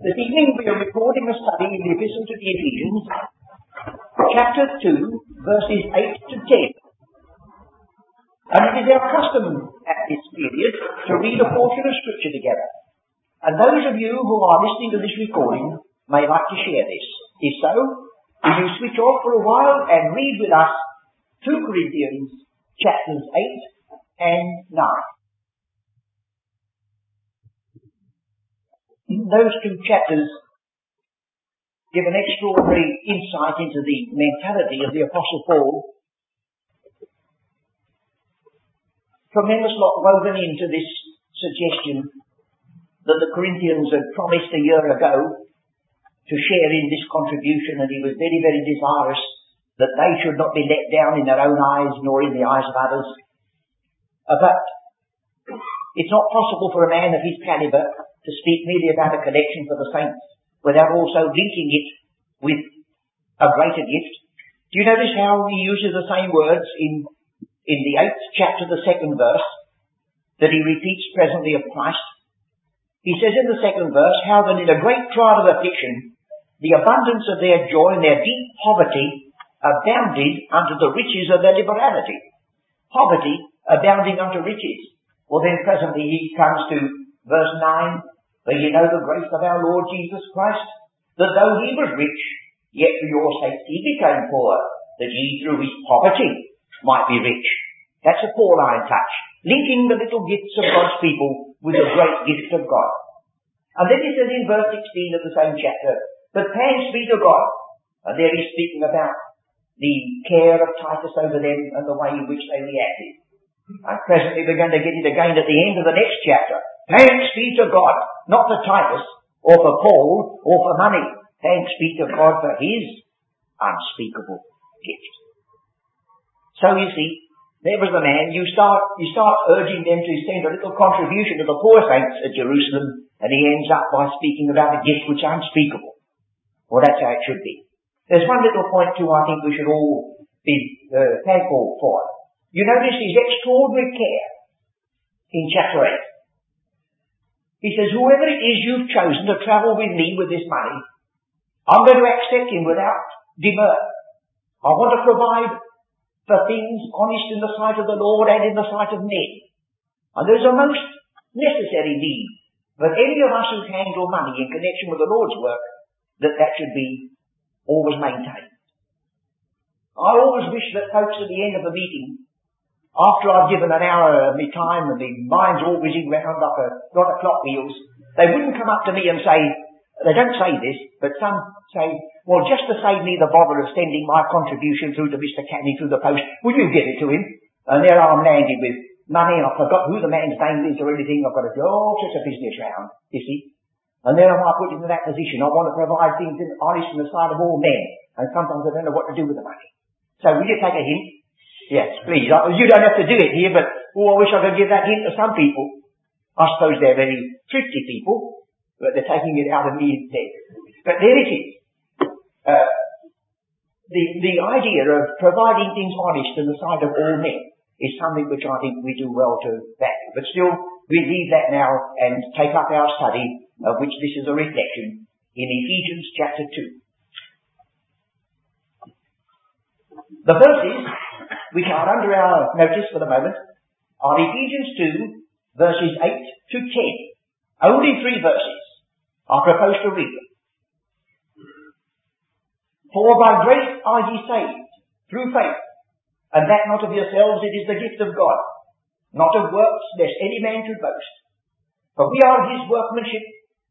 This evening we are recording a study in the Epistle to the Ephesians, chapter 2, verses 8 to 10. And it is our custom at this period to read a portion of Scripture together. And those of you who are listening to this recording may like to share this. If so, will you switch off for a while and read with us 2 Corinthians chapters 8 and 9. Those two chapters give an extraordinary insight into the mentality of the Apostle Paul. Tremendous lot woven into this suggestion that the Corinthians had promised a year ago to share in this contribution and he was very, very desirous that they should not be let down in their own eyes nor in the eyes of others. Uh, but it's not possible for a man of his caliber to speak merely about a collection for the saints without also linking it with a greater gift. Do you notice how he uses the same words in, in the eighth chapter, the second verse, that he repeats presently of Christ? He says in the second verse, how that in a great trial of affliction, the abundance of their joy and their deep poverty abounded unto the riches of their liberality. Poverty abounding unto riches. Well then presently he comes to verse 9, for ye know the grace of our Lord Jesus Christ, that though he was rich, yet for your sakes he became poor, that ye through his poverty might be rich. That's a Pauline touch, linking the little gifts of God's people with the great gift of God. And then he says in verse 16 of the same chapter, but thanks be to God. And there he's speaking about the care of Titus over them and the way in which they reacted. And presently we're going to get it again at the end of the next chapter. Thanks be to God, not for Titus, or for Paul, or for money. Thanks be to God for His unspeakable gift. So you see, there was the man, you start, you start urging them to send a little contribution to the poor saints at Jerusalem, and he ends up by speaking about a gift which is unspeakable. Well, that's how it should be. There's one little point too I think we should all be uh, thankful for. You notice his extraordinary care in chapter 8. He says, whoever it is you've chosen to travel with me with this money, I'm going to accept him without demur. I want to provide for things honest in the sight of the Lord and in the sight of men. And there's a most necessary need that any of us who handle money in connection with the Lord's work, that that should be always maintained. I always wish that folks at the end of a meeting after I've given an hour of my time and my mind's all whizzing round like a lot of clock wheels, they wouldn't come up to me and say, they don't say this, but some say, well, just to save me the bother of sending my contribution through to Mr. Canny through the post, will you give it to him? And there I'm landed with money, and I forgot who the man's name is or anything, I've got to do all sorts of business round, you see. And then am I put into that position, I want to provide things in honest in the sight of all men, and sometimes I don't know what to do with the money. So will you take a hint? Yes, please. Uh, you don't have to do it here, but oh, I wish I could give that hint to some people. I suppose they're very thrifty people, but they're taking it out of me instead. But there it is. Uh, the, the idea of providing things honest in the sight of all men is something which I think we do well to value. But still, we leave that now and take up our study, of which this is a reflection, in Ephesians chapter 2. The verses which are under our notice for the moment are Ephesians 2 verses 8 to 10. Only three verses. I propose to read. For by grace are ye saved, through faith, and that not of yourselves, it is the gift of God, not of works, lest any man should boast. For we are his workmanship,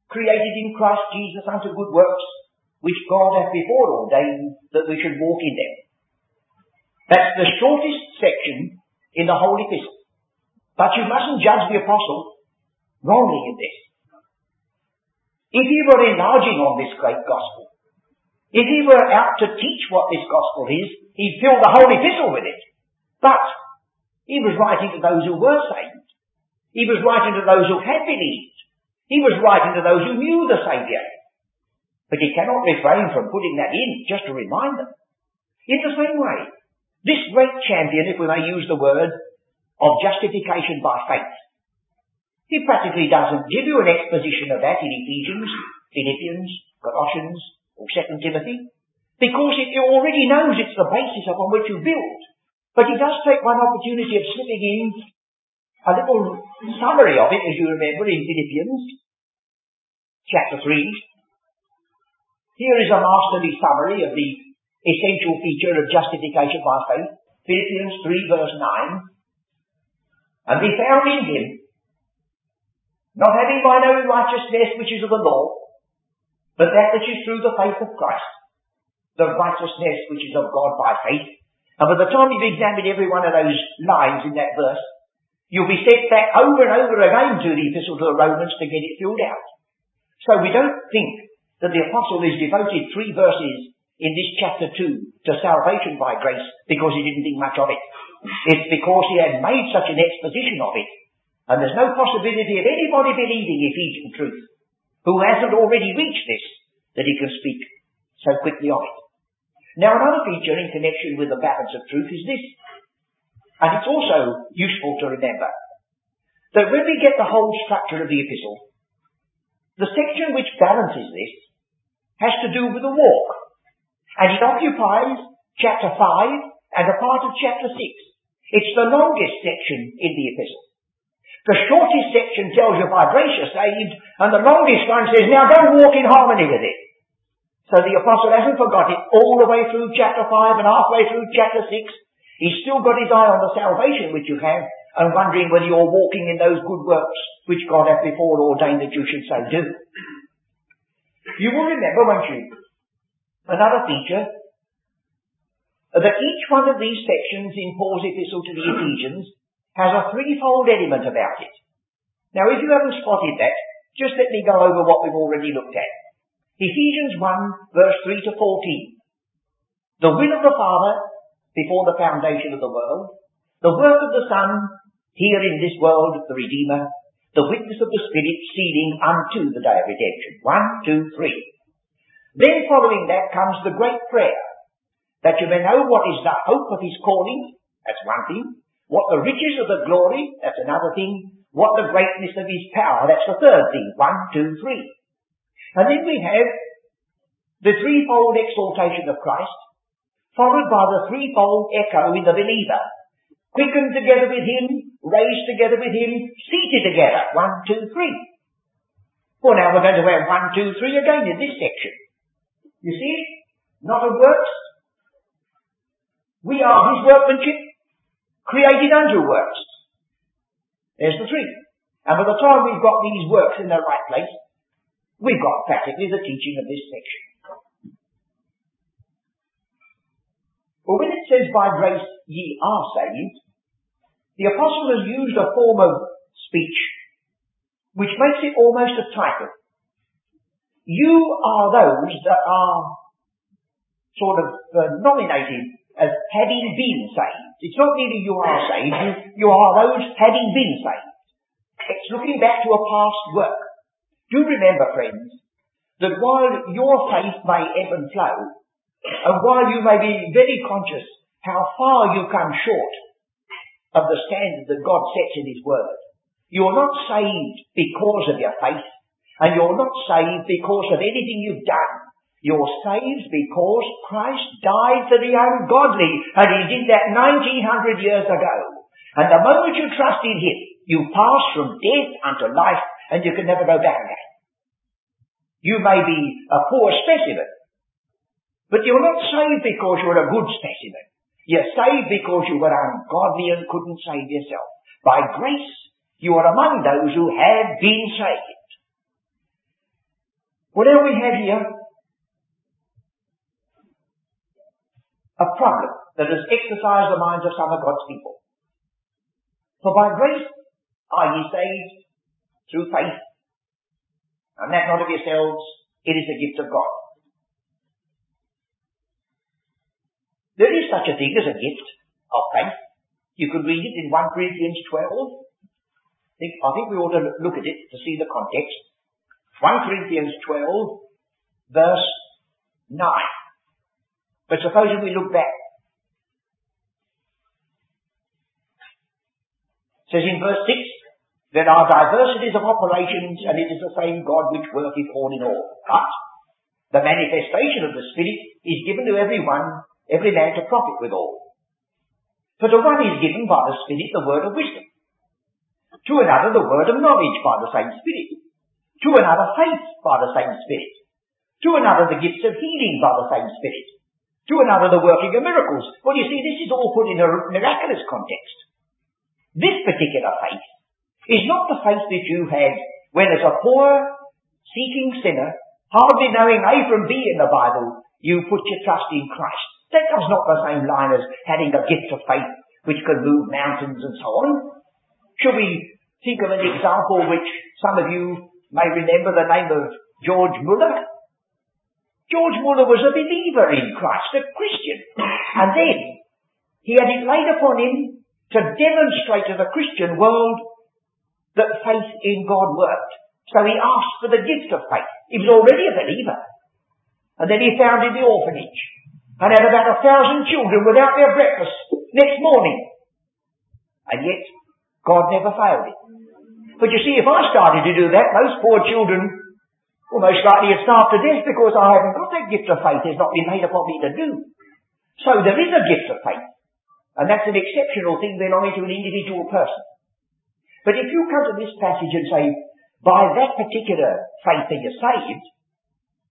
created in Christ Jesus unto good works, which God hath before ordained that we should walk in them. That's the shortest section in the whole epistle. But you mustn't judge the apostle wrongly in this. If he were enlarging on this great gospel, if he were out to teach what this gospel is, he'd fill the whole epistle with it. But he was writing to those who were saved. He was writing to those who had believed. He was writing to those who knew the Saviour. But he cannot refrain from putting that in just to remind them. In the same way, this great champion, if we may use the word, of justification by faith. He practically doesn't give you an exposition of that in Ephesians, Philippians, Colossians, or 2 Timothy, because it already knows it's the basis upon which you build. But he does take one opportunity of slipping in a little summary of it, as you remember, in Philippians, chapter 3. Here is a masterly summary of the essential feature of justification by faith. Philippians 3 verse 9. And be found in him, not having mine own righteousness which is of the law, but that which is through the faith of Christ, the righteousness which is of God by faith. And by the time you've examined every one of those lines in that verse, you'll be sent back over and over again to the epistle to the Romans to get it filled out. So we don't think that the apostle is devoted three verses in this chapter 2 to salvation by grace because he didn't think much of it. It's because he had made such an exposition of it. And there's no possibility of anybody believing Ephesian truth who hasn't already reached this that he can speak so quickly of it. Now another feature in connection with the balance of truth is this. And it's also useful to remember that when we get the whole structure of the epistle, the section which balances this has to do with the walk and it occupies chapter 5 and a part of chapter 6. It's the longest section in the epistle. The shortest section tells you by grace you're saved, and the longest one says, now go walk in harmony with it. So the apostle hasn't forgot it all the way through chapter 5 and halfway through chapter 6. He's still got his eye on the salvation which you have, and wondering whether you're walking in those good works which God hath before ordained that you should so do. You will remember, won't you, Another feature, that each one of these sections in Paul's epistle to the Ephesians has a threefold element about it. Now if you haven't spotted that, just let me go over what we've already looked at. Ephesians 1 verse 3 to 14. The will of the Father before the foundation of the world, the work of the Son here in this world, the Redeemer, the witness of the Spirit sealing unto the day of redemption. One, two, three. Then following that comes the great prayer, that you may know what is the hope of his calling, that's one thing, what the riches of the glory, that's another thing, what the greatness of his power, that's the third thing, one, two, three. And then we have the threefold exaltation of Christ, followed by the threefold echo in the believer, quickened together with him, raised together with him, seated together, one, two, three. Well now we're going to have one, two, three again in this section. You see? Not of works. We are his workmanship, created unto works. There's the three. And by the time we've got these works in their right place, we've got practically the teaching of this section. But when it says by grace ye are saved, the apostle has used a form of speech which makes it almost a title. You are those that are sort of uh, nominated as having been saved. It's not merely you are saved, you, you are those having been saved. It's looking back to a past work. Do remember, friends, that while your faith may ebb and flow, and while you may be very conscious how far you come short of the standard that God sets in His Word, you're not saved because of your faith. And you're not saved because of anything you've done. You're saved because Christ died for the ungodly. And He did that 1900 years ago. And the moment you trust in Him, you pass from death unto life and you can never go back again. You may be a poor specimen, but you're not saved because you're a good specimen. You're saved because you were ungodly and couldn't save yourself. By grace, you are among those who have been saved. Whatever we have here, a problem that has exercised the minds of some of God's people. For by grace are ye saved through faith, and that not of yourselves, it is a gift of God. There is such a thing as a gift of faith. You could read it in 1 Corinthians 12. I think, I think we ought to look at it to see the context. 1 Corinthians 12, verse 9. But supposing we look back. It says in verse 6, There are diversities of operations and it is the same God which worketh all in all. But the manifestation of the Spirit is given to every one, every man to profit withal. For to one is given by the Spirit the word of wisdom. To another the word of knowledge by the same Spirit. To another faith by the same Spirit. To another the gifts of healing by the same Spirit. To another the working of miracles. Well you see this is all put in a miraculous context. This particular faith is not the faith that you had when as a poor, seeking sinner, hardly knowing A from B in the Bible, you put your trust in Christ. That was not the same line as having a gift of faith which could move mountains and so on. Should we think of an example which some of you may remember the name of George Muller? George Muller was a believer in Christ, a Christian. And then he had it laid upon him to demonstrate to the Christian world that faith in God worked. So he asked for the gift of faith. He was already a believer. And then he founded the orphanage and had about a thousand children without their breakfast next morning. And yet, God never failed him. But you see, if I started to do that, those poor children will most likely have starved to death because I haven't got that gift of faith. It's not been made upon me to do. So there is a gift of faith. And that's an exceptional thing belonging to an individual person. But if you come to this passage and say, by that particular faith are you're saved,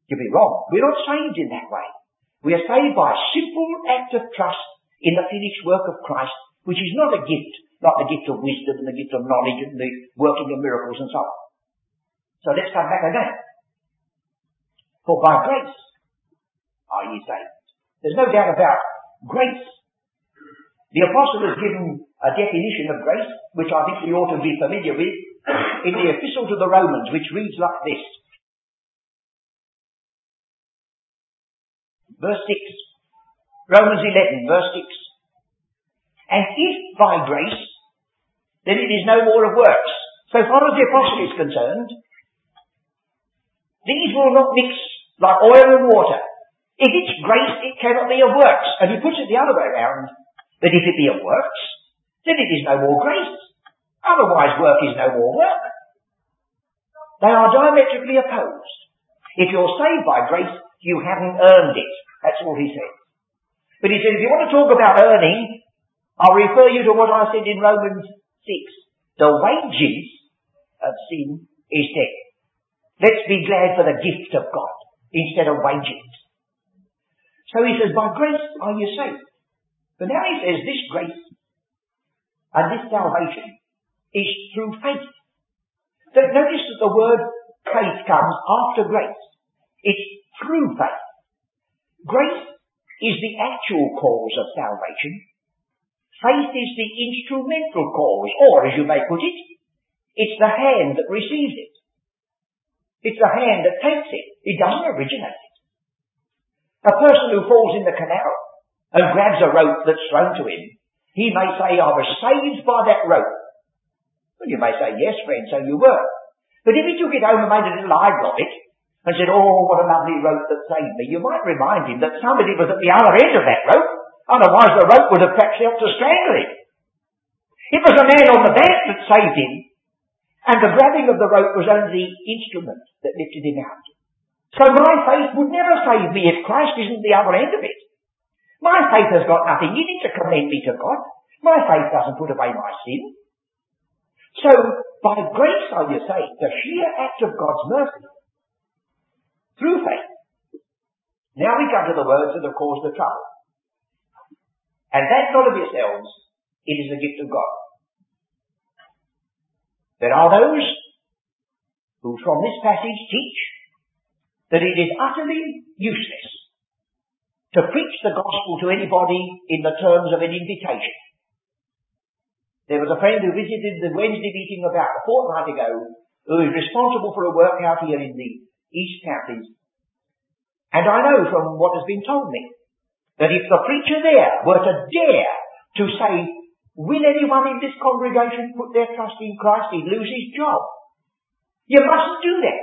you'll be wrong. We're not saved in that way. We are saved by a simple act of trust in the finished work of Christ, which is not a gift, not the gift of wisdom and the gift of knowledge and the working of miracles and so on. So let's come back again. For by grace are ye saved. There's no doubt about grace. The apostle has given a definition of grace, which I think we ought to be familiar with, in the epistle to the Romans, which reads like this. Verse 6. Romans 11, verse 6. And if by grace, then it is no more of works. So far as the apostle is concerned, these will not mix like oil and water. If it's grace, it cannot be of works. And he puts it the other way around, that if it be of works, then it is no more grace. Otherwise work is no more work. They are diametrically opposed. If you're saved by grace, you haven't earned it. That's all he says. But he said, if you want to talk about earning, I'll refer you to what I said in Romans 6. The wages of sin is death. Let's be glad for the gift of God instead of wages. So he says, by grace are you saved. But now he says this grace and this salvation is through faith. So notice that the word faith comes after grace. It's through faith. Grace is the actual cause of salvation. Faith is the instrumental cause, or as you may put it, it's the hand that receives it. It's the hand that takes it. It doesn't originate it. A person who falls in the canal and grabs a rope that's thrown to him he may say, I was saved by that rope. Well, you may say, yes, friend, so you were. But if he took it home and made a little idol of it, and said, oh, what a lovely rope that saved me, you might remind him that somebody was at the other end of that rope, otherwise the rope would have perhaps helped to strangle him. It was a man on the bank that saved him, and the grabbing of the rope was only the instrument that lifted him out. So my faith would never save me if Christ isn't the other end of it. My faith has got nothing in it to commend me to God. My faith doesn't put away my sin. So, by grace are you saved, the sheer act of God's mercy, through faith. Now we come to the words that have caused the trouble. And that not of yourselves, it is a gift of God. There are those who from this passage teach that it is utterly useless to preach the gospel to anybody in the terms of an invitation. There was a friend who visited the Wednesday meeting about a fortnight ago who is responsible for a work out here in the East Counties. And I know from what has been told me that if the preacher there were to dare to say, will anyone in this congregation put their trust in Christ, he'd lose his job. You mustn't do that.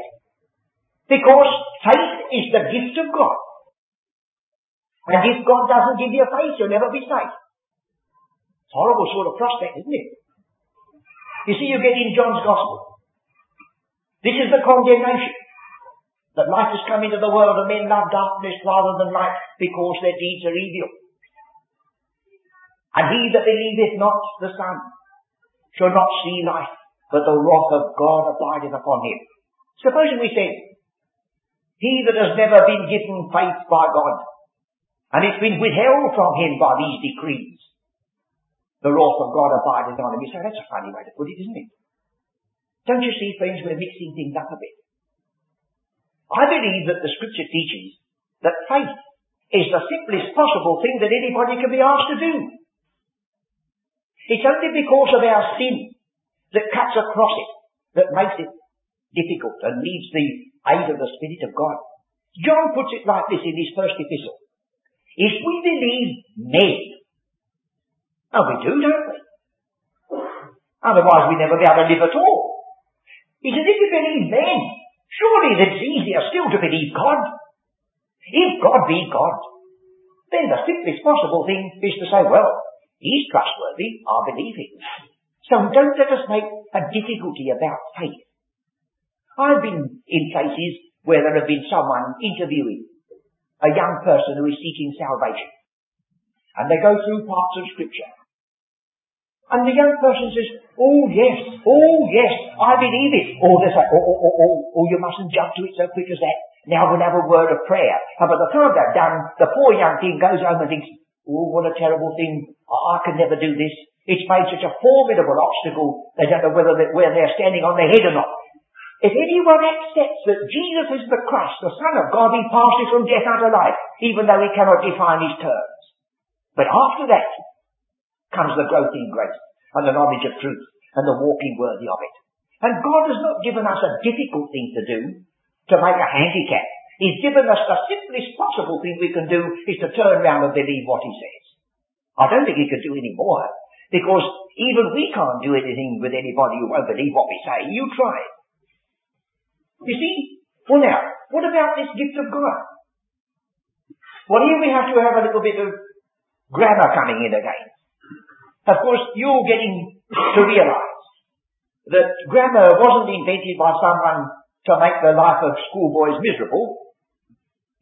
Because faith is the gift of God. And if God doesn't give you faith, you'll never be saved. It's a horrible sort of prospect, isn't it? You see, you get in John's Gospel. This is the condemnation. That light has come into the world and men love darkness rather than light because their deeds are evil. And he that believeth not the Son shall not see life, but the wrath of God abideth upon him. Supposing we said, he that has never been given faith by God, and it's been withheld from him by these decrees, the wrath of God abideth on him. You say, that's a funny way to put it, isn't it? Don't you see, friends, we're mixing things up a bit. I believe that the scripture teaches that faith is the simplest possible thing that anybody can be asked to do. It's only because of our sin that cuts across it that makes it difficult and needs the aid of the Spirit of God. John puts it like this in his first epistle. If we believe men, and we do, don't we? Otherwise we'd never be able to live at all. He said, if you believe men, Surely it's easier still to believe God. If God be God, then the simplest possible thing is to say, well, He's trustworthy, I believe Him. So don't let us make a difficulty about faith. I've been in places where there have been someone interviewing a young person who is seeking salvation. And they go through parts of scripture. And the young person says, oh yes, oh yes, I believe it. Or they say, oh, oh, oh, oh, oh, you mustn't jump to it so quick as that. Now we'll have a word of prayer. And by the time they're done, the poor young thing goes home and thinks, oh, what a terrible thing. I can never do this. It's made such a formidable obstacle, they don't know whether they, where they're standing on their head or not. If anyone accepts that Jesus is the Christ, the Son of God, he passes from death unto life, even though he cannot define his terms. But after that, comes the growth in grace and the knowledge of truth and the walking worthy of it. And God has not given us a difficult thing to do to make a handicap. He's given us the simplest possible thing we can do is to turn around and believe what he says. I don't think he could do any more because even we can't do anything with anybody who won't believe what we say. You try. You see? Well now, what about this gift of God? Well here we have to have a little bit of grammar coming in again. Of course, you're getting to realize that grammar wasn't invented by someone to make the life of schoolboys miserable.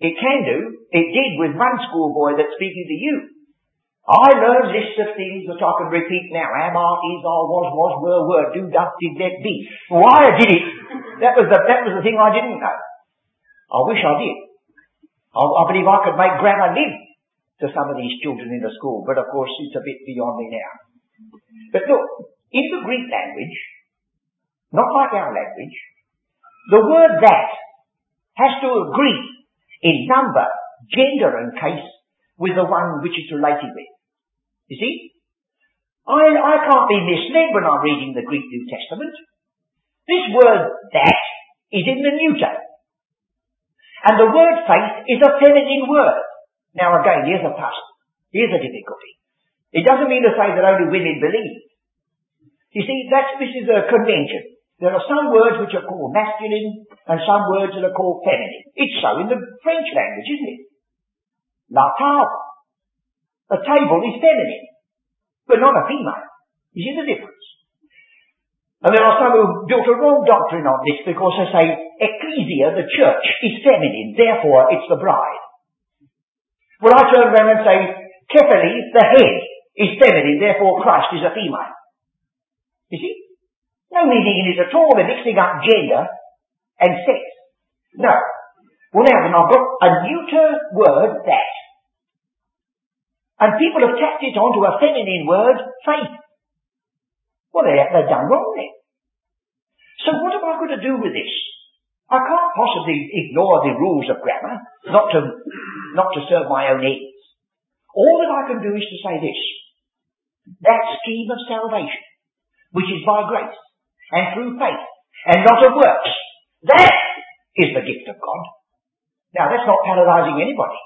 It can do. It did with one schoolboy that's speaking to you. I learned lists of things that I can repeat now. Am, art, is, are, was, was, were, were, do, does, did, let, be. Why I did it. That was the, that was the thing I didn't know. I wish I did. I, I believe I could make grammar live to some of these children in the school, but of course it's a bit beyond me now. But look, in the Greek language, not like our language, the word that has to agree in number, gender and case with the one which it's related with. You see? I, I can't be misled when I'm reading the Greek New Testament. This word that is in the neuter. And the word faith is a feminine word. Now again, here's a puzzle. Here's a difficulty. It doesn't mean to say that only women believe. You see, that's, this is a convention. There are some words which are called masculine and some words that are called feminine. It's so in the French language, isn't it? La table. A table is feminine, but not a female. You see the difference? And there are some who built a wrong doctrine on this because they say ecclesia, the church, is feminine, therefore it's the bride. Well, I turn around and say, Kephali, the head, is feminine, therefore Christ is a female. You see? No meaning in it at all. They're mixing up gender and sex. No. Well now then I've got a neuter word, that. And people have tacked it onto a feminine word, faith. Well, they, they've done wrong then. So what am I going to do with this? I can't possibly ignore the rules of grammar, not to, not to serve my own ends. All that I can do is to say this. That scheme of salvation, which is by grace and through faith and not of works, that is the gift of God. Now that's not paralyzing anybody.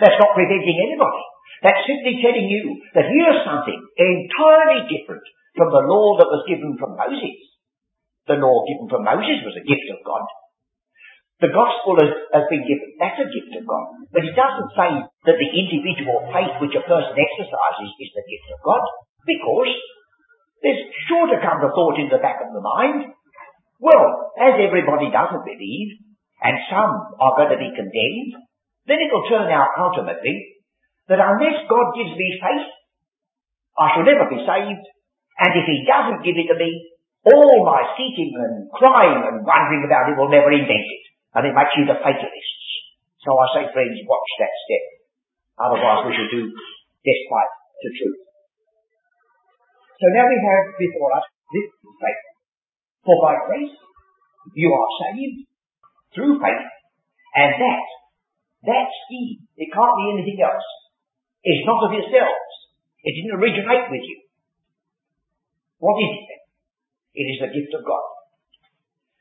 That's not preventing anybody. That's simply telling you that here's something entirely different from the law that was given from Moses. The law given from Moses was a gift of God. The gospel has, has been given. That's a gift of God. But it doesn't say that the individual faith which a person exercises is the gift of God. Because There's sure to come the thought in the back of the mind, well, as everybody doesn't believe, and some are going to be condemned, then it'll turn out ultimately that unless God gives me faith, I shall never be saved, and if He doesn't give it to me, all my seeking and crying and wondering about it will never invent it. And it makes you the fatalists. So I say, friends, watch that step. Otherwise we shall do despite the truth. So now we have before us this faith. For by grace you are saved through faith, and that, that seed, it can't be anything else. It's not of yourselves. It didn't originate with you. What is it then? It is the gift of God.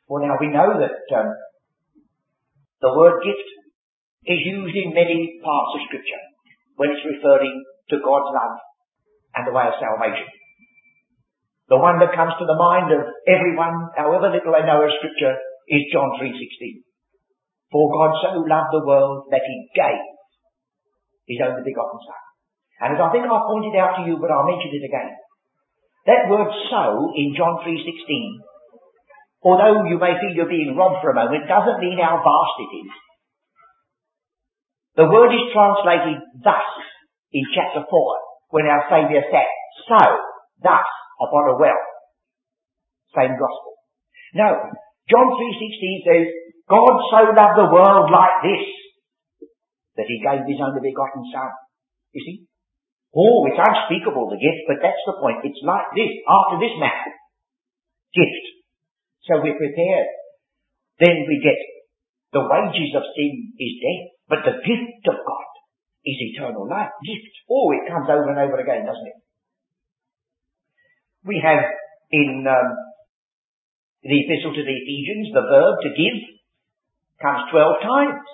Well now we know that um, the word gift is used in many parts of scripture when it's referring to God's love and the way of salvation. The one that comes to the mind of everyone, however little they know of scripture, is John 3.16. For God so loved the world that he gave his only begotten son. And as I think I pointed out to you, but I'll mention it again. That word so in John 3.16, although you may feel you're being robbed for a moment, doesn't mean how vast it is. The word is translated thus in chapter 4 when our Saviour said, so, thus, upon a well. Same gospel. No, John 3.16 says, God so loved the world like this, that he gave his only begotten son. You see? Oh, it's unspeakable, the gift, but that's the point. It's like this, after this manner. Gift. So we're prepared. Then we get the wages of sin is death, but the gift of God is eternal life. Gift. Oh, it comes over and over again, doesn't it? We have in um, the epistle to the Ephesians the verb to give comes 12 times.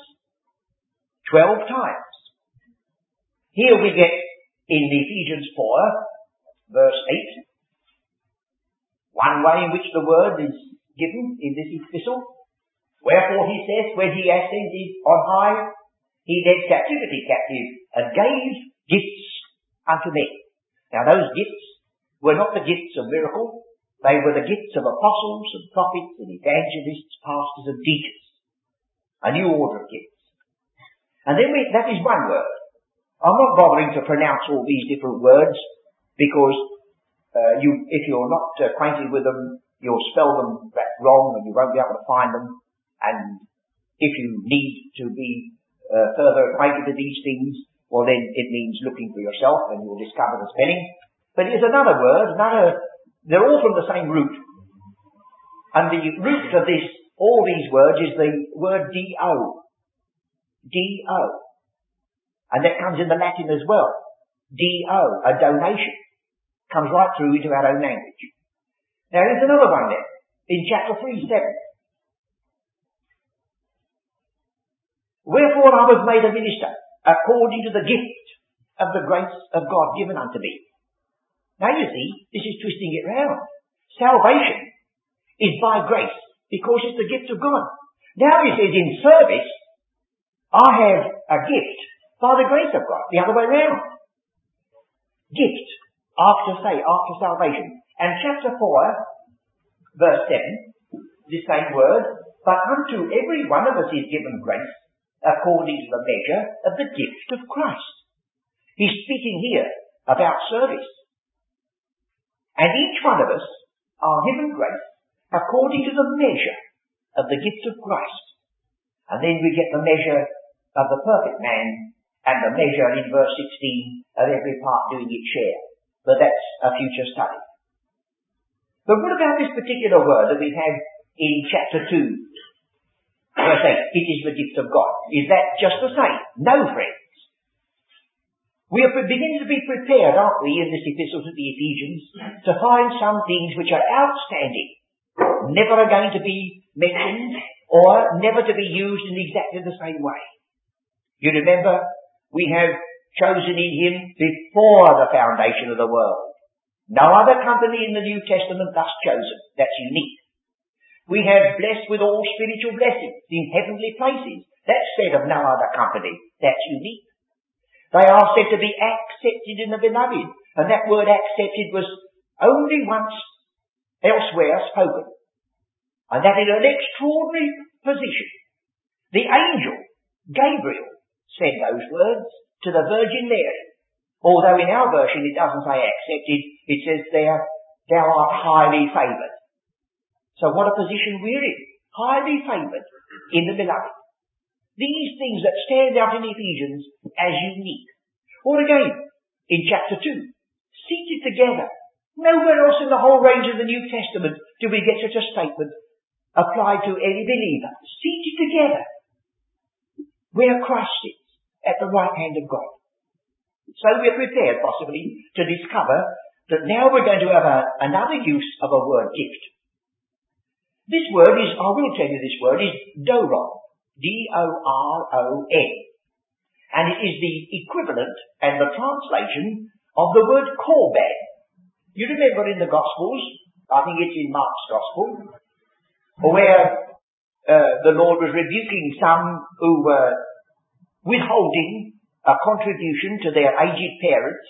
12 times. Here we get in Ephesians 4, verse 8, one way in which the word is given in this epistle. Wherefore he says, when he ascended on high, he led captivity captive and gave gifts unto men. Now those gifts were not the gifts of miracle. They were the gifts of apostles and prophets and evangelists, pastors and teachers. A new order of gifts. And then we, that is one word. I'm not bothering to pronounce all these different words because uh, you, if you're not acquainted with them, you'll spell them wrong and you won't be able to find them. And if you need to be uh, further acquainted with these things, well then it means looking for yourself and you'll discover the spelling. But here's another word, another, they're all from the same root. And the root of this, all these words is the word D-O. D-O. And that comes in the Latin as well. D-O, a donation. Comes right through into our own language. Now here's another one there. In chapter 3, 7. Wherefore I was made a minister according to the gift of the grace of God given unto me now you see, this is twisting it round. Salvation is by grace because it's the gift of God. Now he says in service, I have a gift by the grace of God. The other way round. Gift after say, after salvation. And chapter 4, verse 7, the same word, but unto every one of us is given grace according to the measure of the gift of Christ. He's speaking here about service. And each one of us are given grace according to the measure of the gift of Christ. And then we get the measure of the perfect man and the measure in verse 16 of every part doing its share. But that's a future study. But what about this particular word that we have in chapter 2? Verse 8, it is the gift of God. Is that just the same? No, friends. We are beginning to be prepared, aren't we, in this epistle to the Ephesians, to find some things which are outstanding, never are going to be mentioned, or never to be used in exactly the same way. You remember, we have chosen in Him before the foundation of the world. No other company in the New Testament thus chosen. That's unique. We have blessed with all spiritual blessings in heavenly places. That's said of no other company. That's unique. They are said to be accepted in the beloved. And that word accepted was only once elsewhere spoken. And that in an extraordinary position. The angel, Gabriel, said those words to the Virgin Mary. Although in our version it doesn't say accepted, it says there, thou art highly favoured. So what a position we're in. Highly favoured in the beloved. These things that stand out in Ephesians as unique. Or again, in chapter 2, seated together. Nowhere else in the whole range of the New Testament do we get such a statement applied to any believer. Seated together. Where Christ sits at the right hand of God. So we're prepared possibly to discover that now we're going to have a, another use of a word gift. This word is, I will tell you this word is doron. D-O-R-O-N. And it is the equivalent and the translation of the word korban. You remember in the Gospels, I think it's in Mark's Gospel, where uh, the Lord was rebuking some who were withholding a contribution to their aged parents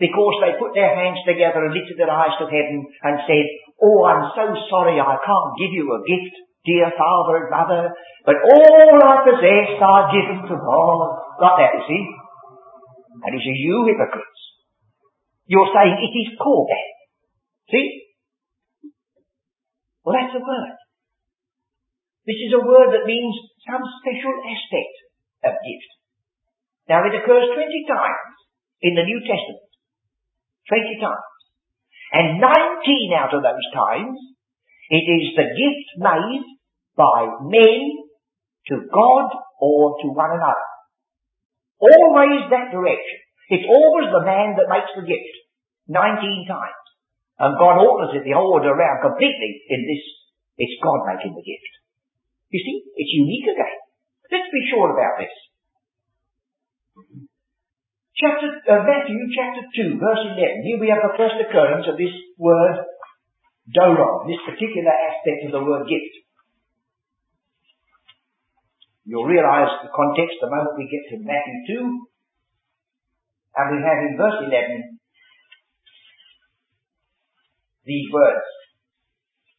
because they put their hands together and lifted their eyes to heaven and said, Oh, I'm so sorry I can't give you a gift, dear father and mother, but all I possess I give to God. Like that, you see. And he says, you hypocrites. You're saying it is korban. See? Well, that's a word. This is a word that means some special aspect of gift. Now it occurs 20 times in the New Testament. 20 times. And 19 out of those times, it is the gift made by men to God or to one another. Always that direction. It's always the man that makes the gift. 19 times. And God alters it the order around completely in this. It's God making the gift. You see, it's unique again. Let's be sure about this. Chapter, uh, Matthew chapter 2 verse 11. Here we have the first occurrence of this word doron, this particular aspect of the word gift. You'll realize the context the moment we get to Matthew 2. And we have in verse 11 these words.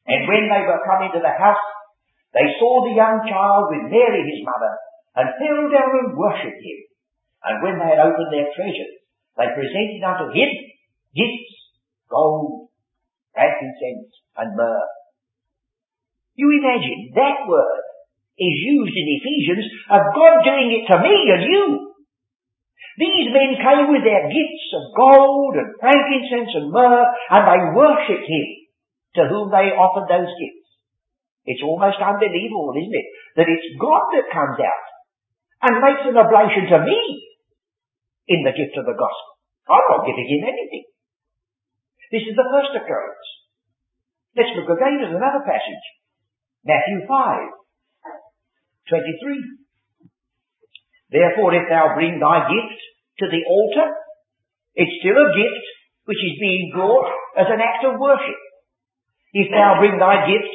And when they were come into the house, they saw the young child with Mary his mother, and fell down and worshipped him. And when they had opened their treasures, they presented unto him gifts, gold, frankincense, and myrrh. You imagine that word is used in Ephesians of God doing it to me and you. These men came with their gifts of gold and frankincense and myrrh, and they worshipped him to whom they offered those gifts. It's almost unbelievable, isn't it? That it's God that comes out and makes an oblation to me in the gift of the gospel. I'm not giving him anything. This is the first occurrence. Let's look again at another passage. Matthew 5, 23. Therefore, if thou bring thy gift to the altar, it's still a gift which is being brought as an act of worship. If thou bring thy gift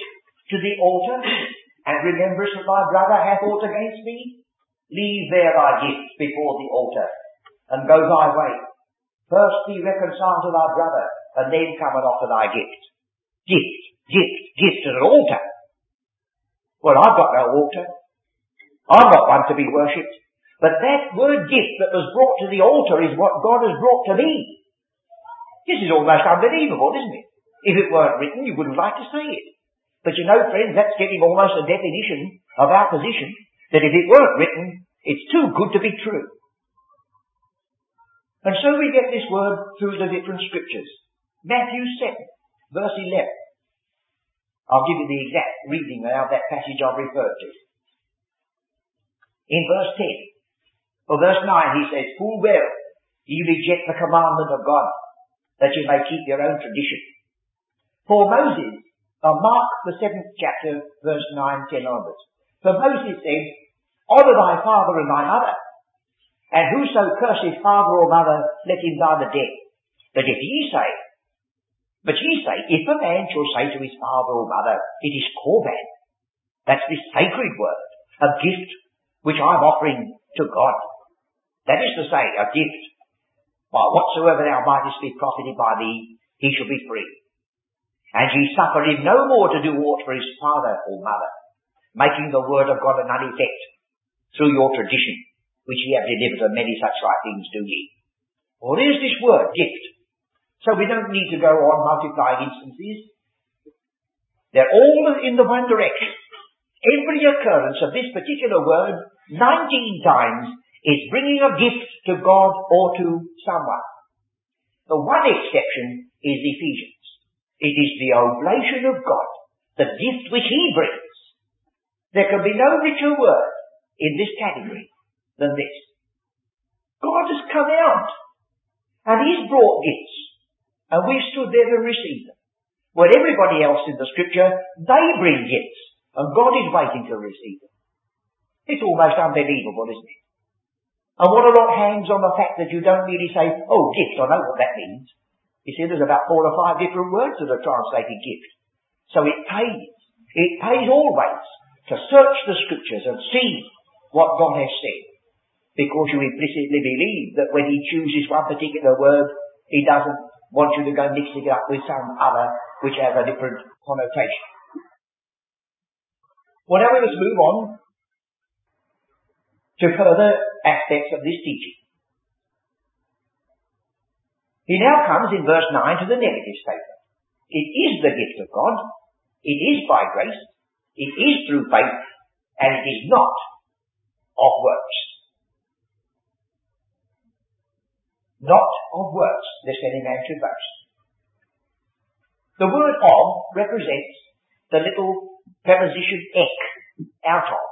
to the altar, and rememberest that thy brother hath aught against thee, leave there thy gift before the altar, and go thy way. First be reconciled to thy brother, and then come and offer thy gift. Gift, gift, gift at an altar. Well, I've got no altar. I'm not one to be worshipped. But that word gift that was brought to the altar is what God has brought to me. This is almost unbelievable, isn't it? If it weren't written, you wouldn't like to say it. But you know, friends, that's getting almost a definition of our position, that if it weren't written, it's too good to be true. And so we get this word through the different scriptures. Matthew 7, verse 11. I'll give you the exact reading of that passage I've referred to. In verse 10, or verse 9, he says, Full well, ye reject the commandment of God, that you may keep your own tradition. For Moses, uh, Mark the seventh chapter, verse 9, 10 onwards. For Moses said, Honour thy father and thy mother, and whoso curses father or mother, let him die the death. But if ye say, but ye say, if a man shall say to his father or mother, it is korban, that's this sacred word, a gift which I'm offering to God. That is to say, a gift by whatsoever thou mightest be profited by thee, he shall be free. And ye suffer him no more to do aught for his father or mother, making the word of God a none effect through your tradition, which ye have delivered, and many such like things do ye. Well, there's this word, gift. So we don't need to go on multiplying instances. They're all in the one direction. Every occurrence of this particular word, 19 times, is bringing a gift to God or to someone. The one exception is Ephesians. It is the oblation of God, the gift which He brings. There can be no richer word in this category than this. God has come out and He's brought gifts and we've stood there to receive them. Where everybody else in the scripture, they bring gifts and God is waiting to receive them. It's almost unbelievable, isn't it? And what a lot hangs on the fact that you don't really say, oh, gift, I know what that means. You see, there's about four or five different words that are translated gift. So it pays. It pays always to search the scriptures and see what God has said. Because you implicitly believe that when He chooses one particular word, He doesn't want you to go mixing it up with some other which has a different connotation. Well, now let us move on to further aspects of this teaching. He now comes in verse 9 to the negative statement. It is the gift of God. It is by grace. It is through faith. And it is not of works. Not of works, any man should boast. The word of represents the little preposition ek, out of.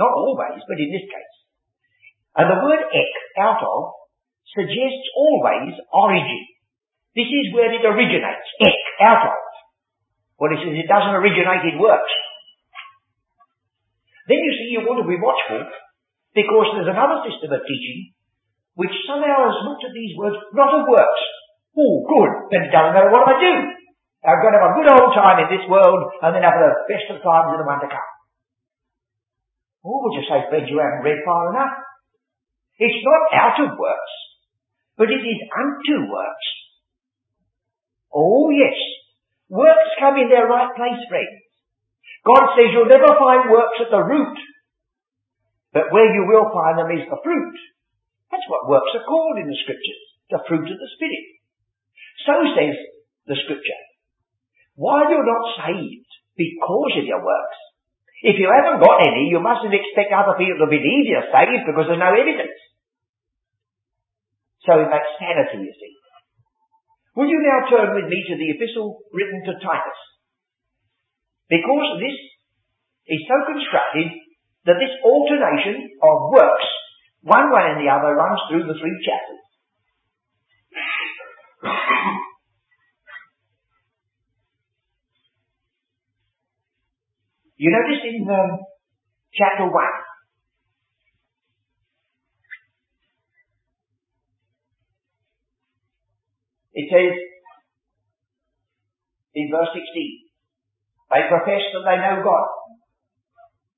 Not always, but in this case. And the word ek, out of, suggests always origin. This is where it originates. Ek, out of. Well, it says it doesn't originate in works. Then you see you want to be watchful because there's another system of teaching which somehow has looked at these words not of works. Oh, good. Then it doesn't matter what I do. I'm going to have a good old time in this world and then have the best of times in the one to come. Oh, would you say, friend, you haven't read far enough? It's not out of works, but it is unto works. Oh yes, works come in their right place, friends. God says you'll never find works at the root, but where you will find them is the fruit. That's what works are called in the scriptures, the fruit of the Spirit. So says the scripture. While you're not saved because of your works, if you haven't got any, you mustn't expect other people to believe you're saved because there's no evidence. So makes sanity, you see. Will you now turn with me to the epistle written to Titus? Because this is so constructed that this alternation of works, one way and the other, runs through the three chapters. You notice in um, chapter 1, it says in verse 16, they profess that they know God,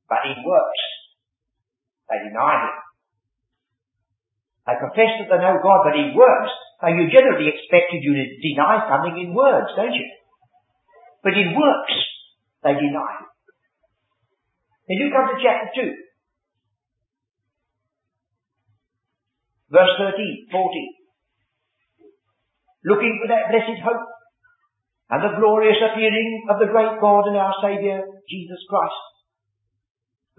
but in works they deny Him. They profess that they know God, but in works, now you generally expected you to deny something in words, don't you? But in works, they deny Him. Then you come to chapter 2. Verse 13, 14. Looking for that blessed hope and the glorious appearing of the great God and our Saviour, Jesus Christ,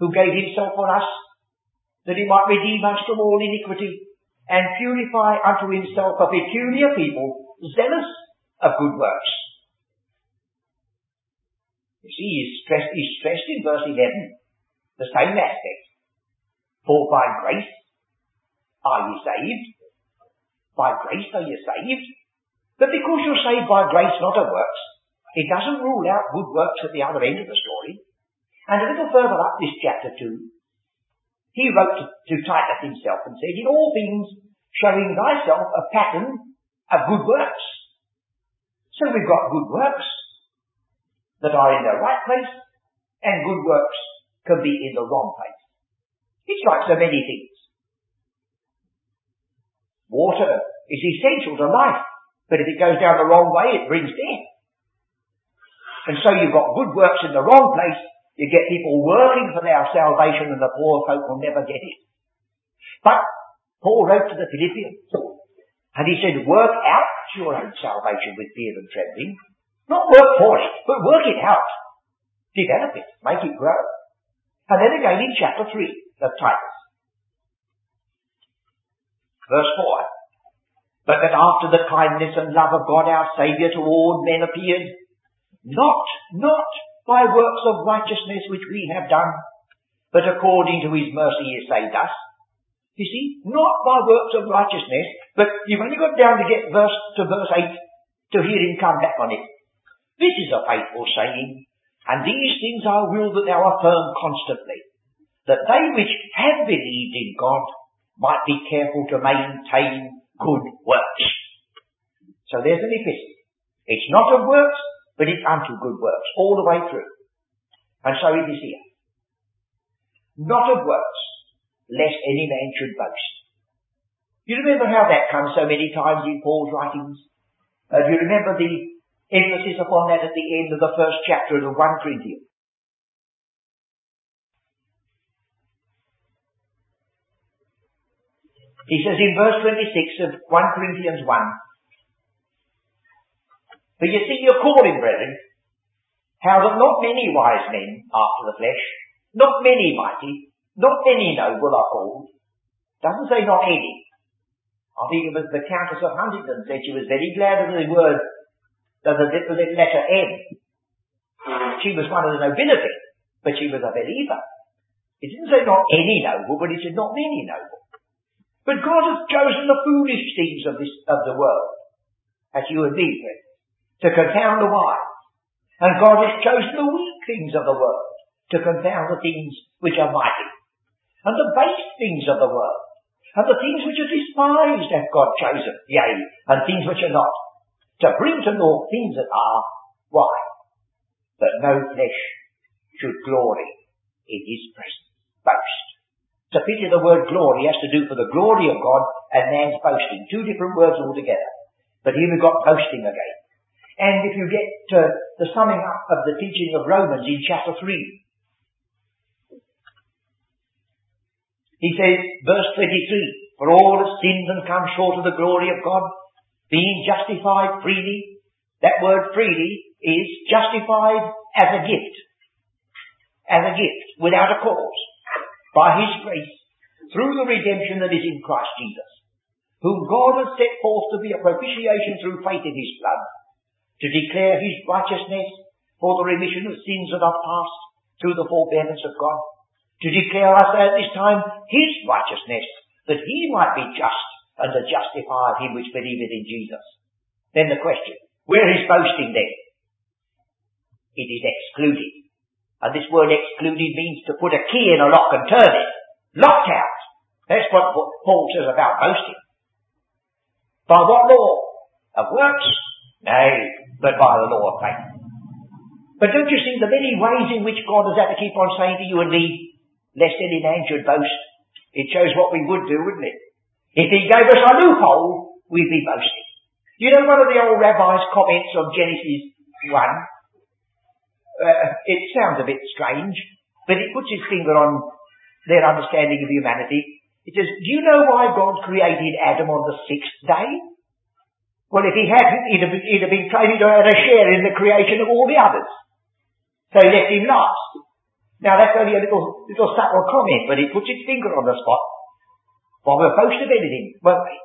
who gave himself for us that he might redeem us from all iniquity and purify unto himself a peculiar people zealous of good works. You see, he's stressed, he's stressed in verse 11 the same aspect. For by grace are you saved. By grace are you saved. But because you're saved by grace, not of works, it doesn't rule out good works at the other end of the story. And a little further up this chapter 2, he wrote to, to Titus himself and said, In all things showing thyself a pattern of good works. So we've got good works that are in the right place and good works can be in the wrong place. It's like so many things. Water is essential to life. But if it goes down the wrong way, it brings death. And so you've got good works in the wrong place. You get people working for their salvation and the poor folk will never get it. But Paul wrote to the Philippians and he said, work out your own salvation with fear and trembling. Not work for it, but work it out. Develop it. Make it grow. And then again in chapter 3 of Titus. Verse 4. But that after the kindness and love of God our Saviour toward men appeared, not, not by works of righteousness which we have done, but according to his mercy he saved us. You see, not by works of righteousness, but you've only got down to get verse to verse 8 to hear him come back on it. This is a faithful saying, and these things I will that thou affirm constantly, that they which have believed in God might be careful to maintain good works. So there's an epistle. It's not of works, but it's unto good works all the way through. And so it is here. Not of works, lest any man should boast. You remember how that comes so many times in Paul's writings? Uh, do you remember the emphasis upon that at the end of the first chapter of 1 Corinthians? He says in verse 26 of 1 Corinthians 1, but you see your calling, brethren, how that not many wise men after the flesh, not many mighty, not many noble are called. Doesn't say not any. I think it was the Countess of Huntingdon said she was very glad of the word, of the little letter N. She was one of the nobility, but she was a believer. It didn't say not any noble, but it said not many noble. But God has chosen the foolish things of this, of the world, as you and me, to confound the wise. And God has chosen the weak things of the world to confound the things which are mighty. And the base things of the world. And the things which are despised hath God chosen, yea, and things which are not. To bring to naught things that are. Why? That no flesh should glory in his presence. Boast. It's a pity the word glory has to do for the glory of God and man's boasting. Two different words altogether. But here we've got boasting again. And if you get to the summing up of the teaching of Romans in chapter 3, he says, verse 23, For all have sinned and come short of the glory of God, being justified freely. That word freely is justified as a gift. As a gift, without a cause, by His grace, through the redemption that is in Christ Jesus, whom God has set forth to be a propitiation through faith in His blood, to declare his righteousness for the remission of sins that are past through the forbearance of God, to declare, us at this time, his righteousness, that he might be just and to justify him which believeth in Jesus. Then the question, where is boasting then? It is excluded. And this word excluded means to put a key in a lock and turn it. Locked out. That's what Paul says about boasting. By what law? Of works? Nay, but by the law of faith. But don't you see the many ways in which God has had to keep on saying to you and me, lest any man should boast? It shows what we would do, wouldn't it? If he gave us a loophole, we'd be boasting. You know one of the old rabbis' comments on Genesis 1? Uh, it sounds a bit strange, but it puts his finger on their understanding of humanity. It says, do you know why God created Adam on the sixth day? Well, if he hadn't, he'd have, he'd have been claiming to have a share in the creation of all the others. So he left him last. Now that's only a little, little subtle comment, but it puts its finger on the spot. Well, we're boast of anything, won't we?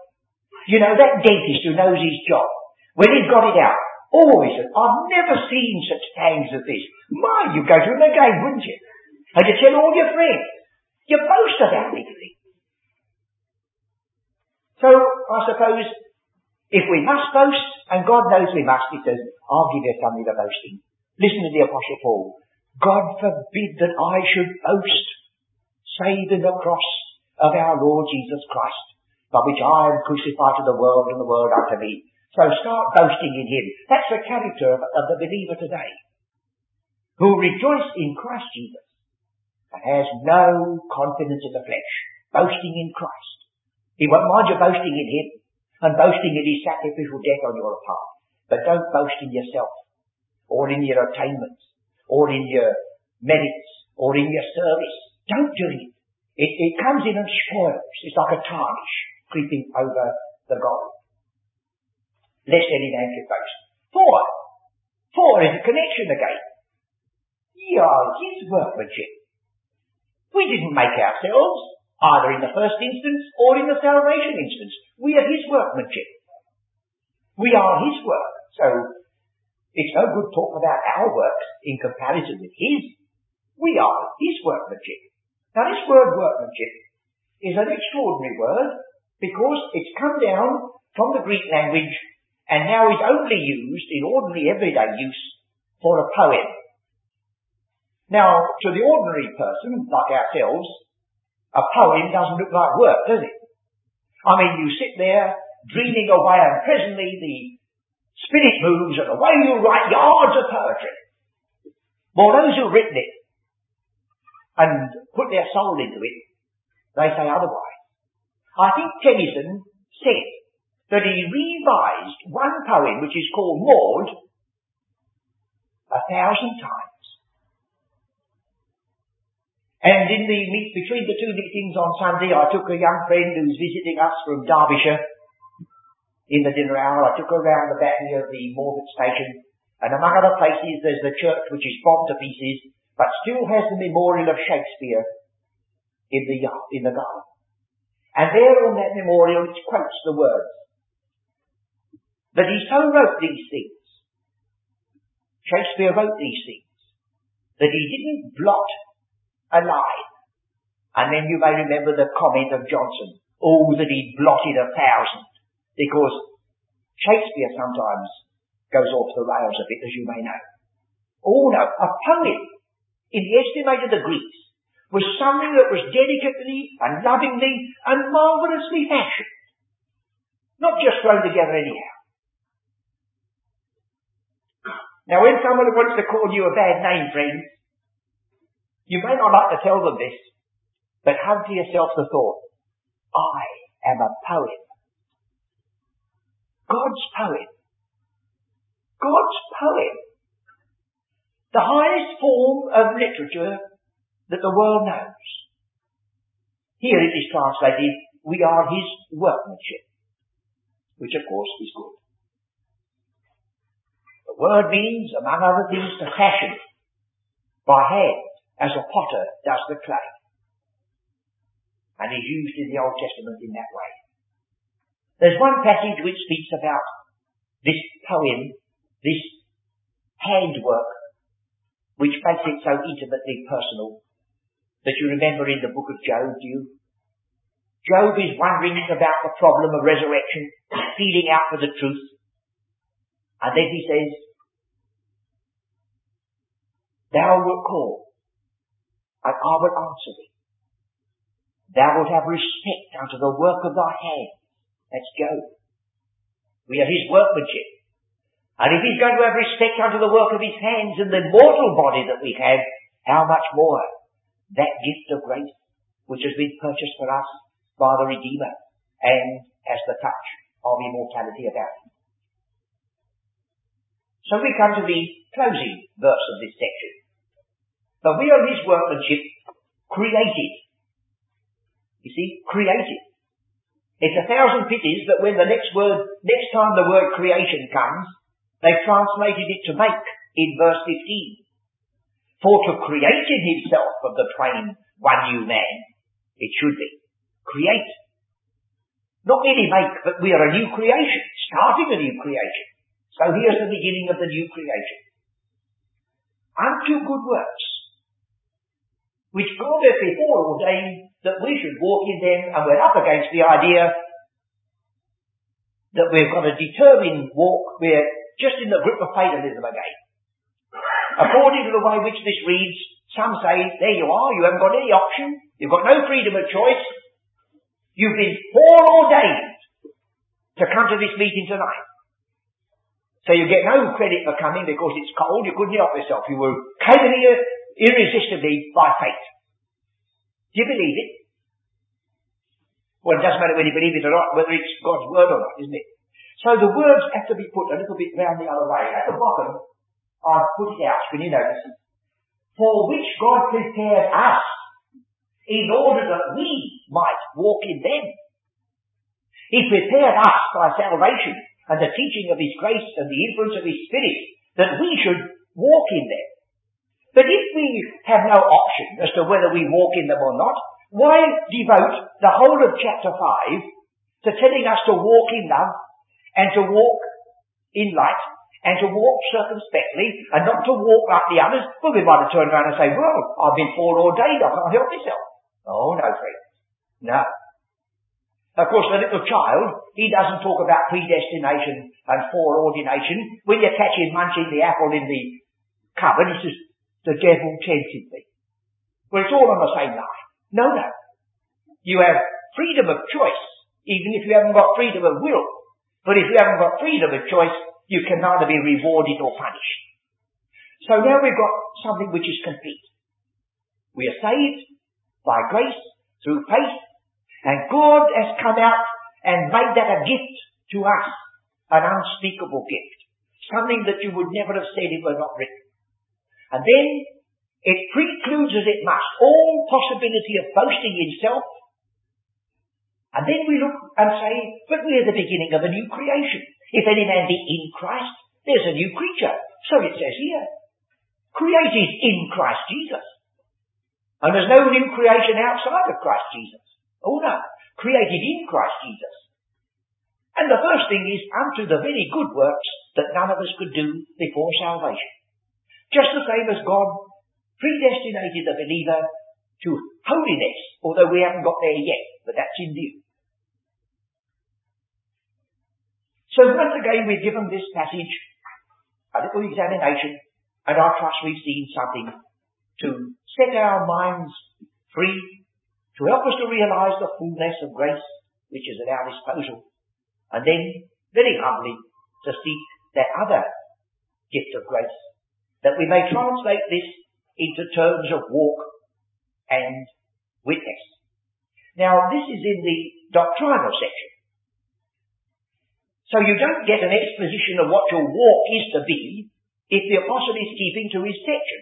You know, that dentist who knows his job, when he's got it out, oh, always said, I've never seen such things as this. My, you'd go to him again, wouldn't you? And you tell all your friends. You boast about it. So, I suppose, if we must boast, and God knows we must, he says, I'll give you something to boast in. Listen to the Apostle Paul. God forbid that I should boast, save in the cross of our Lord Jesus Christ, by which I am crucified to the world and the world unto me. So start boasting in Him. That's the character of, of the believer today, who rejoice in Christ Jesus and has no confidence in the flesh, boasting in Christ. He won't mind you boasting in Him. And boasting in his sacrificial death on your part. But don't boast in yourself, or in your attainments, or in your merits, or in your service. Don't do it. It, it comes in and spoils. It's like a tarnish creeping over the gold. Lest any man should boast. Four. Four is a connection again. Ye are his workmanship. We didn't make ourselves, either in the first instance or in the salvation instance. We are his workmanship. We are his work. So, it's no good talking about our works in comparison with his. We are his workmanship. Now this word workmanship is an extraordinary word because it's come down from the Greek language and now is only used in ordinary everyday use for a poem. Now, to the ordinary person, like ourselves, a poem doesn't look like work, does it? I mean, you sit there dreaming away and presently the spirit moves and away you write yards of poetry. Well, those who've written it and put their soul into it, they say otherwise. I think Tennyson said that he revised one poem which is called Maud a thousand times. And in the meet between the two meetings on Sunday, I took a young friend who's visiting us from Derbyshire in the dinner hour. I took her around the back of the Moorgate station, and among other places, there's the church which is bombed to pieces, but still has the memorial of Shakespeare in the in the garden. And there on that memorial, it quotes the words that he so wrote these things. Shakespeare wrote these things that he didn't blot a line. And then you may remember the comment of Johnson, oh, that he'd blotted a thousand, because Shakespeare sometimes goes off the rails a bit, as you may know. Oh no, a poem, in the estimate of the Greeks, was something that was delicately and lovingly and marvellously fashioned. Not just thrown together anyhow. Now when someone wants to call you a bad name, friends, you may not like to tell them this, but have to yourself the thought, I am a poem. God's poem. God's poem. The highest form of literature that the world knows. Here it is translated, we are his workmanship, which of course is good. The word means, among other things, to fashion by hand, as a potter does the clay. And is used in the Old Testament in that way. There's one passage which speaks about this poem, this handwork, which makes it so intimately personal that you remember in the book of Job, do you? Job is wondering about the problem of resurrection, feeling out for the truth. And then he says, Thou wilt call, and I will answer thee. Thou wilt have respect unto the work of thy hands. That's Job. We are his workmanship. And if he's going to have respect unto the work of his hands and the mortal body that we have, how much more that gift of grace which has been purchased for us by the Redeemer and has the touch of immortality about him. So we come to the closing verse of this section. But we are his workmanship created. You see, created. It's a thousand pities that when the next word, next time the word creation comes, they've translated it to make in verse 15. For to create in himself of the twain one new man, it should be. Create. Not merely make, but we are a new creation, starting a new creation. So here's the beginning of the new creation. Unto good works, which God hath before ordained that we should walk in them, and we're up against the idea that we've got a determined walk, we're just in the grip of fatalism again. According to the way which this reads, some say, there you are, you haven't got any option, you've got no freedom of choice, you've been foreordained to come to this meeting tonight. So you get no credit for coming because it's cold, you couldn't help yourself. You were came here irresistibly by fate. Do you believe it? Well, it doesn't matter whether you believe it or not, whether it's God's word or not, isn't it? So the words have to be put a little bit round the other way. At the bottom, I've put it out. Can you notice? For which God prepared us in order that we might walk in them. He prepared us by salvation and the teaching of His grace and the influence of His Spirit that we should walk in them. But if we have no option as to whether we walk in them or not, why devote the whole of chapter 5 to telling us to walk in love and to walk in light and to walk circumspectly and not to walk like the others? Well, we might have turned around and say, well, I've been foreordained, I can't help myself. Oh, no, friends. No. Of course, the little child, he doesn't talk about predestination and foreordination. When you catch him munching the apple in the cupboard, he says, the devil tempted me. Well, it's all on the same line. No, no. You have freedom of choice, even if you haven't got freedom of will. But if you haven't got freedom of choice, you can neither be rewarded or punished. So now we've got something which is complete. We are saved by grace through faith and God has come out and made that a gift to us. An unspeakable gift. Something that you would never have said it were not written. And then it precludes as it must all possibility of boasting in self. And then we look and say, but we're the beginning of a new creation. If any man be in Christ, there's a new creature. So it says here. Created in Christ Jesus. And there's no new creation outside of Christ Jesus. Oh no, created in Christ Jesus. And the first thing is unto the very good works that none of us could do before salvation. Just the same as God predestinated the believer to holiness, although we haven't got there yet, but that's in view. So once again we've given this passage a little examination, and I trust we've seen something to set our minds free to help us to realize the fullness of grace which is at our disposal. And then, very humbly, to seek that other gift of grace, that we may translate this into terms of walk and witness. Now, this is in the doctrinal section. So you don't get an exposition of what your walk is to be if the apostle is keeping to his section.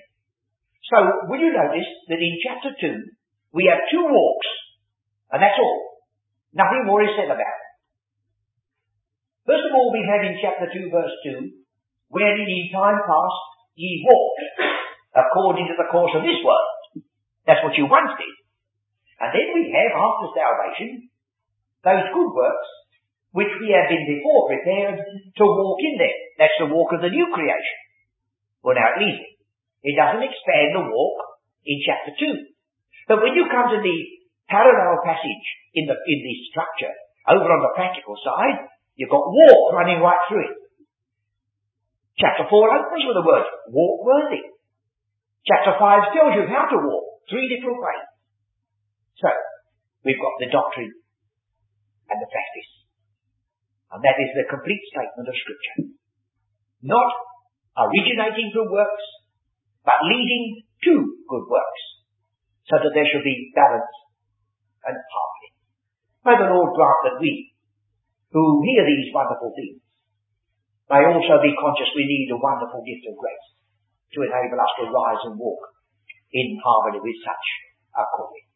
So, will you notice that in chapter 2, we have two walks, and that's all. Nothing more is said about it. First of all, we have in chapter 2, verse 2, wherein in time past ye walked according to the course of this world. That's what you once did. And then we have, after salvation, those good works which we have been before prepared to walk in them. That's the walk of the new creation. Well, now it. It doesn't expand the walk in chapter 2. But when you come to the parallel passage in the, in the structure, over on the practical side, you've got walk running right through it. Chapter 4 opens with the word walk worthy. Chapter 5 tells you how to walk, three different ways. So, we've got the doctrine and the practice. And that is the complete statement of scripture. Not originating from works, but leading to good works so that there should be balance and harmony. May the Lord grant that we, who hear these wonderful things, may also be conscious we need a wonderful gift of grace to enable us to rise and walk in harmony with such a calling.